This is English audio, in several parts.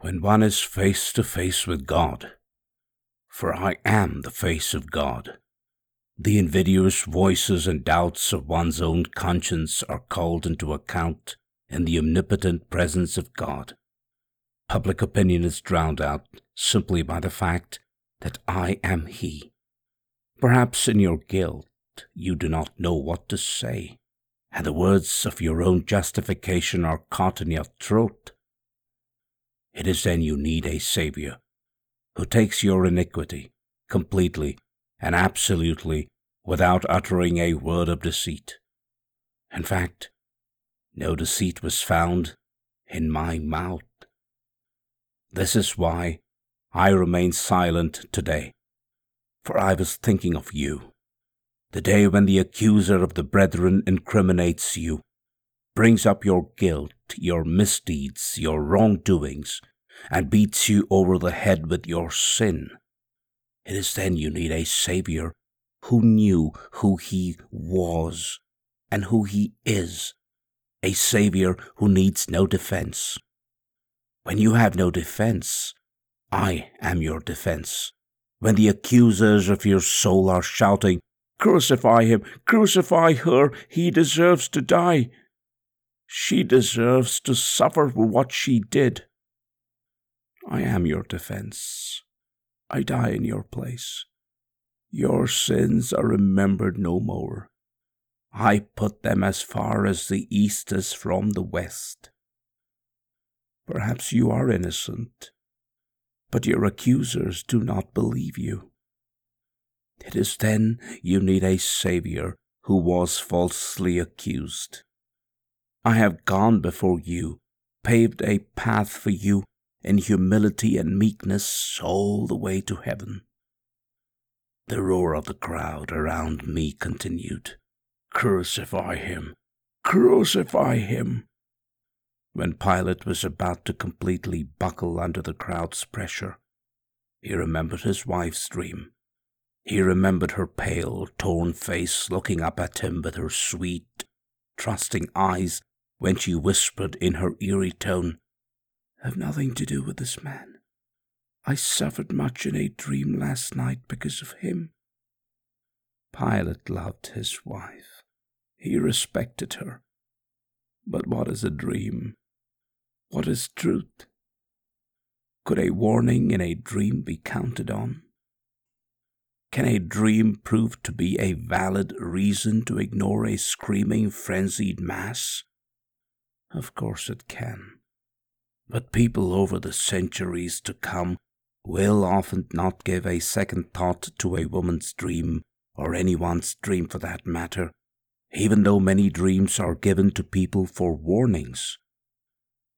when one is face to face with God. For I am the face of God. The invidious voices and doubts of one's own conscience are called into account in the omnipotent presence of God. Public opinion is drowned out simply by the fact that I am He. Perhaps in your guilt you do not know what to say, and the words of your own justification are caught in your throat. It is then you need a Saviour who takes your iniquity completely and absolutely without uttering a word of deceit. In fact, no deceit was found in my mouth. This is why I remain silent today, for I was thinking of you, the day when the accuser of the brethren incriminates you, brings up your guilt, your misdeeds, your wrongdoings, and beats you over the head with your sin. It is then you need a Saviour who knew who he was and who he is, a Saviour who needs no defense. When you have no defense, I am your defense. When the accusers of your soul are shouting, Crucify him, crucify her, he deserves to die. She deserves to suffer for what she did. I am your defense. I die in your place. Your sins are remembered no more. I put them as far as the east is from the west. Perhaps you are innocent, but your accusers do not believe you. It is then you need a Saviour who was falsely accused. I have gone before you, paved a path for you in humility and meekness all the way to heaven. The roar of the crowd around me continued. Crucify him! Crucify him! When Pilate was about to completely buckle under the crowd's pressure, he remembered his wife's dream. He remembered her pale, torn face looking up at him with her sweet, trusting eyes when she whispered in her eerie tone, Have nothing to do with this man. I suffered much in a dream last night because of him. Pilate loved his wife. He respected her. But what is a dream? What is truth? Could a warning in a dream be counted on? Can a dream prove to be a valid reason to ignore a screaming, frenzied mass? Of course it can. But people over the centuries to come will often not give a second thought to a woman's dream, or anyone's dream for that matter, even though many dreams are given to people for warnings.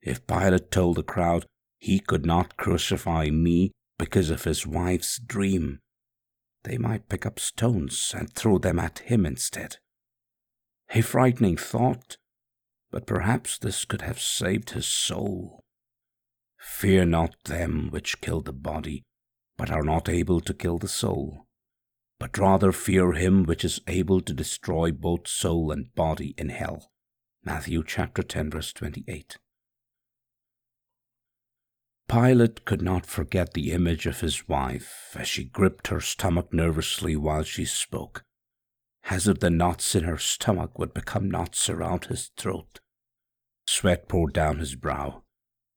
If Pilate told the crowd he could not crucify me because of his wife's dream, they might pick up stones and throw them at him instead. A frightening thought, but perhaps this could have saved his soul. Fear not them which kill the body, but are not able to kill the soul, but rather fear him which is able to destroy both soul and body in hell. Matthew chapter 10 verse 28. Pilate could not forget the image of his wife as she gripped her stomach nervously while she spoke, as if the knots in her stomach would become knots around his throat. Sweat poured down his brow.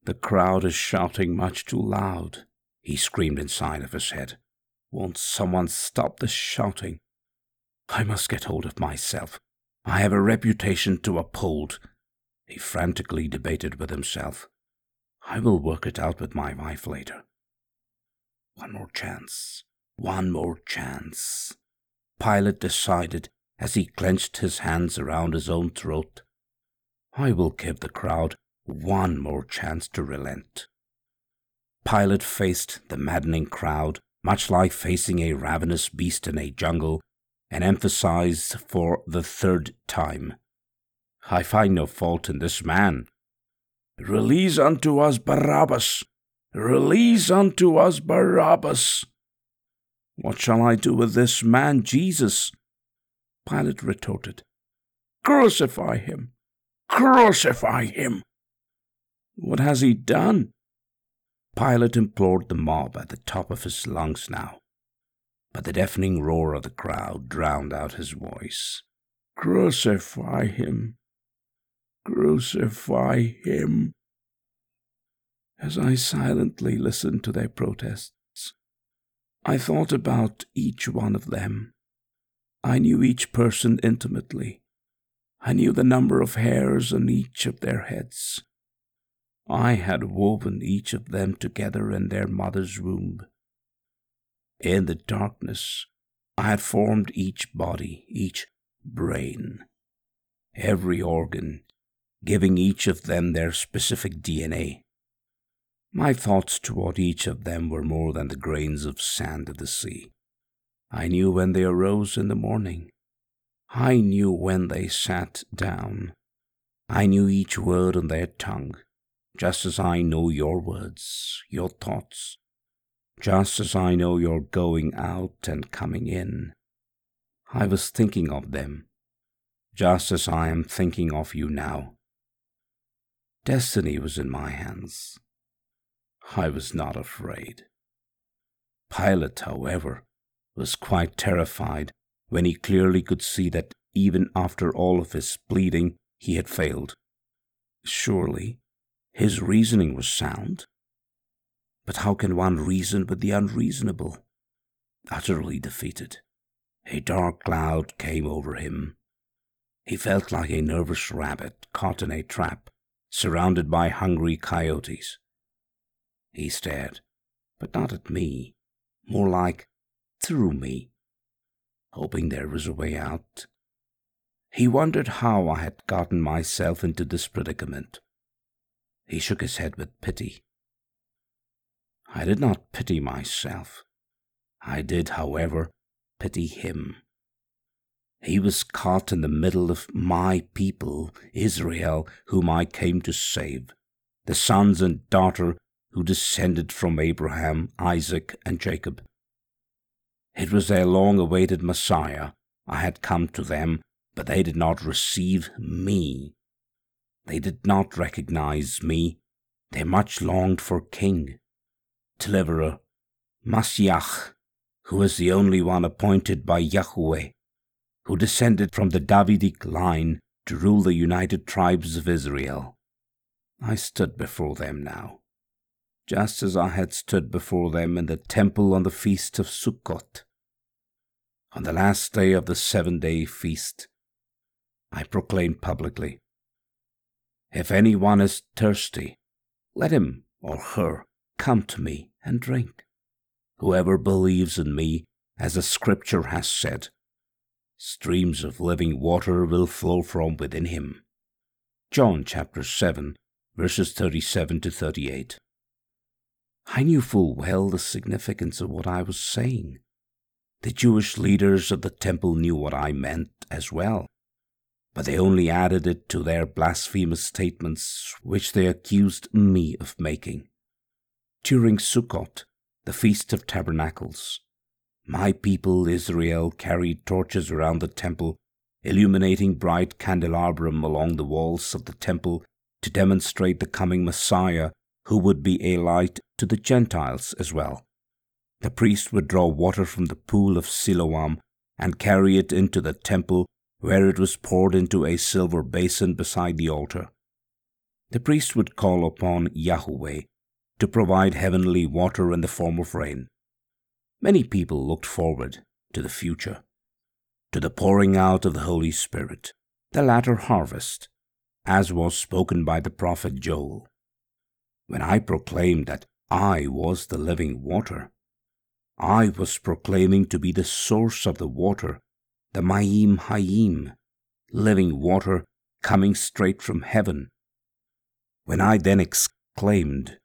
The crowd is shouting much too loud, he screamed inside of his head. Won't someone stop this shouting? I must get hold of myself. I have a reputation to uphold. He frantically debated with himself. I will work it out with my wife later. One more chance. One more chance. Pilate decided as he clenched his hands around his own throat. I will give the crowd one more chance to relent. Pilate faced the maddening crowd, much like facing a ravenous beast in a jungle, and emphasized for the third time I find no fault in this man. Release unto us Barabbas! Release unto us Barabbas! What shall I do with this man, Jesus? Pilate retorted. Crucify him! Crucify him! What has he done? Pilate implored the mob at the top of his lungs now, but the deafening roar of the crowd drowned out his voice. Crucify him! Crucify him! As I silently listened to their protests, I thought about each one of them. I knew each person intimately. I knew the number of hairs on each of their heads. I had woven each of them together in their mother's womb. In the darkness, I had formed each body, each brain, every organ, giving each of them their specific DNA. My thoughts toward each of them were more than the grains of sand of the sea. I knew when they arose in the morning. I knew when they sat down. I knew each word on their tongue just as I know your words, your thoughts, just as I know your going out and coming in. I was thinking of them, just as I am thinking of you now. Destiny was in my hands. I was not afraid. Pilate, however, was quite terrified when he clearly could see that even after all of his pleading, he had failed. Surely his reasoning was sound. But how can one reason with the unreasonable? Utterly defeated, a dark cloud came over him. He felt like a nervous rabbit caught in a trap, surrounded by hungry coyotes. He stared, but not at me, more like through me, hoping there was a way out. He wondered how I had gotten myself into this predicament. He shook his head with pity. I did not pity myself. I did, however, pity him. He was caught in the middle of my people, Israel, whom I came to save, the sons and daughter who descended from Abraham, Isaac, and Jacob. It was their long awaited Messiah. I had come to them, but they did not receive me. They did not recognize me. They much longed for King, Deliverer, Messiah, who was the only one appointed by Yahweh, who descended from the Davidic line to rule the united tribes of Israel. I stood before them now, just as I had stood before them in the temple on the feast of Sukkot. On the last day of the seven day feast, I proclaimed publicly, if anyone is thirsty, let him or her come to me and drink. Whoever believes in me, as the scripture has said, streams of living water will flow from within him. John chapter 7, verses 37 to 38. I knew full well the significance of what I was saying. The Jewish leaders of the temple knew what I meant as well but they only added it to their blasphemous statements which they accused me of making. During Sukkot, the Feast of Tabernacles, my people Israel carried torches around the temple, illuminating bright candelabrum along the walls of the temple to demonstrate the coming Messiah who would be a light to the Gentiles as well. The priest would draw water from the pool of Siloam and carry it into the temple where it was poured into a silver basin beside the altar. The priest would call upon Yahweh to provide heavenly water in the form of rain. Many people looked forward to the future, to the pouring out of the Holy Spirit, the latter harvest, as was spoken by the prophet Joel. When I proclaimed that I was the living water, I was proclaiming to be the source of the water the Mayim Hayim, living water coming straight from heaven. When I then exclaimed,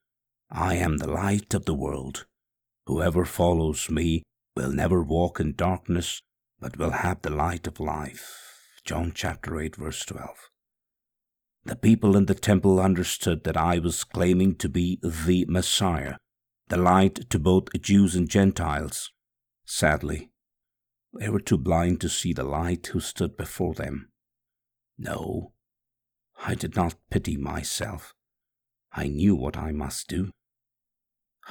I am the light of the world. Whoever follows me will never walk in darkness, but will have the light of life. John chapter 8, verse 12. The people in the temple understood that I was claiming to be the Messiah, the light to both Jews and Gentiles. Sadly, they were too blind to see the light who stood before them. No, I did not pity myself. I knew what I must do.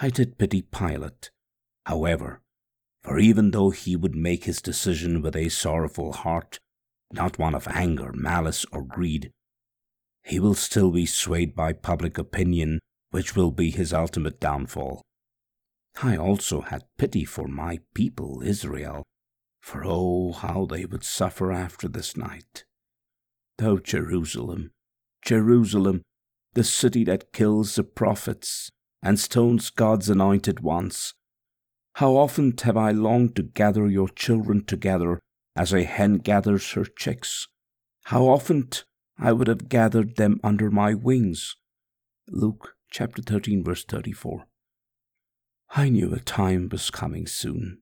I did pity Pilate. However, for even though he would make his decision with a sorrowful heart, not one of anger, malice, or greed, he will still be swayed by public opinion, which will be his ultimate downfall. I also had pity for my people, Israel, for oh, how they would suffer after this night. O Jerusalem, Jerusalem, the city that kills the prophets and stones God's anointed ones, how often have I longed to gather your children together as a hen gathers her chicks? How often I would have gathered them under my wings? Luke chapter 13, verse 34. I knew a time was coming soon,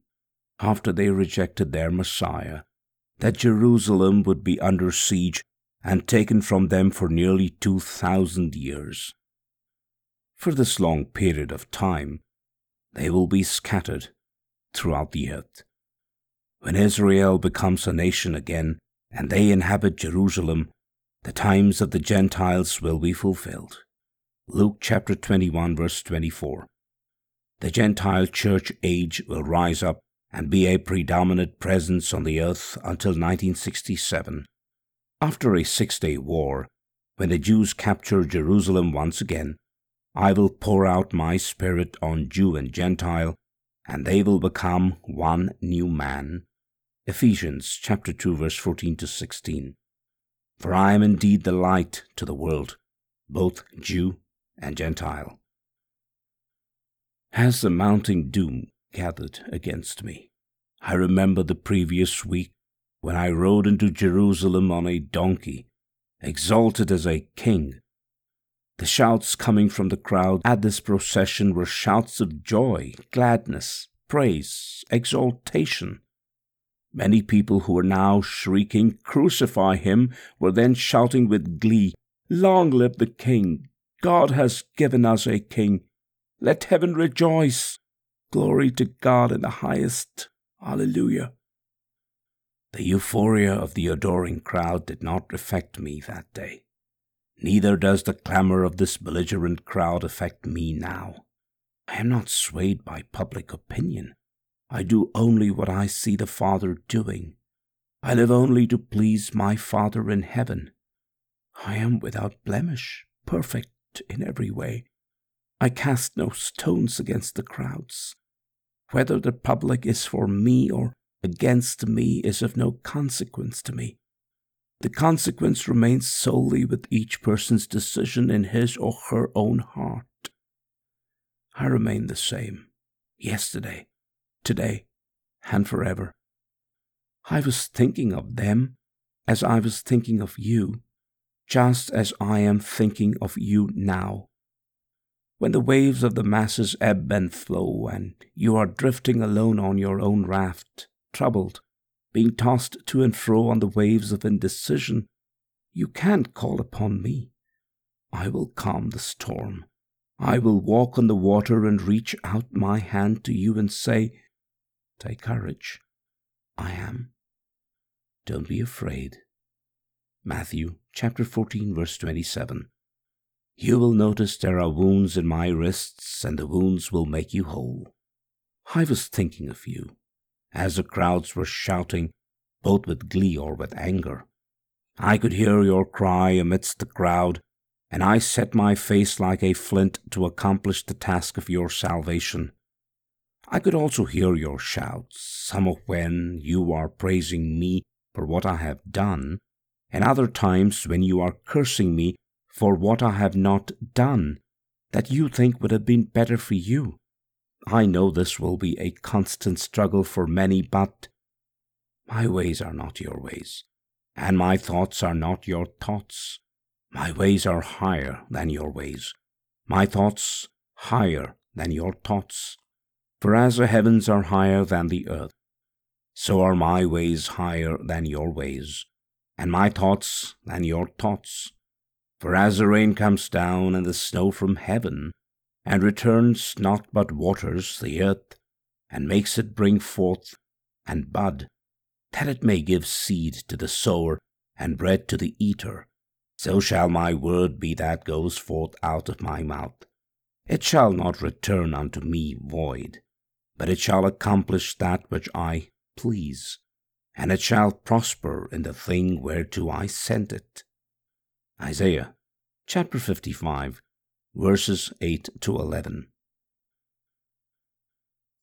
after they rejected their Messiah, that Jerusalem would be under siege and taken from them for nearly 2,000 years. For this long period of time, they will be scattered throughout the earth. When Israel becomes a nation again and they inhabit Jerusalem, the times of the Gentiles will be fulfilled. Luke chapter 21, verse 24. The Gentile church age will rise up and be a predominant presence on the earth until 1967. After a six day war, when the Jews capture Jerusalem once again, I will pour out my Spirit on Jew and Gentile, and they will become one new man. Ephesians chapter 2 verse 14 to 16. For I am indeed the light to the world, both Jew and Gentile. As the mounting doom gathered against me, I remember the previous week when I rode into Jerusalem on a donkey, exalted as a king the shouts coming from the crowd at this procession were shouts of joy, gladness, praise, exaltation. Many people who were now shrieking, Crucify him, were then shouting with glee, Long live the King! God has given us a King! Let heaven rejoice! Glory to God in the highest! Alleluia! The euphoria of the adoring crowd did not affect me that day. Neither does the clamor of this belligerent crowd affect me now. I am not swayed by public opinion. I do only what I see the Father doing. I live only to please my Father in heaven. I am without blemish, perfect in every way. I cast no stones against the crowds. Whether the public is for me or against me is of no consequence to me. The consequence remains solely with each person's decision in his or her own heart. I remain the same, yesterday, today, and forever. I was thinking of them as I was thinking of you, just as I am thinking of you now. When the waves of the masses ebb and flow, and you are drifting alone on your own raft, troubled, being tossed to and fro on the waves of indecision, you can't call upon me. I will calm the storm. I will walk on the water and reach out my hand to you and say, Take courage. I am. Don't be afraid. Matthew chapter 14, verse 27. You will notice there are wounds in my wrists, and the wounds will make you whole. I was thinking of you as the crowds were shouting, both with glee or with anger. I could hear your cry amidst the crowd, and I set my face like a flint to accomplish the task of your salvation. I could also hear your shouts, some of when you are praising me for what I have done, and other times when you are cursing me for what I have not done, that you think would have been better for you. I know this will be a constant struggle for many, but my ways are not your ways, and my thoughts are not your thoughts. My ways are higher than your ways, my thoughts higher than your thoughts. For as the heavens are higher than the earth, so are my ways higher than your ways, and my thoughts than your thoughts. For as the rain comes down and the snow from heaven, and returns not but waters the earth, and makes it bring forth and bud, that it may give seed to the sower and bread to the eater, so shall my word be that goes forth out of my mouth. it shall not return unto me void, but it shall accomplish that which I please, and it shall prosper in the thing whereto I sent it. Isaiah chapter 55, verses 8 to 11.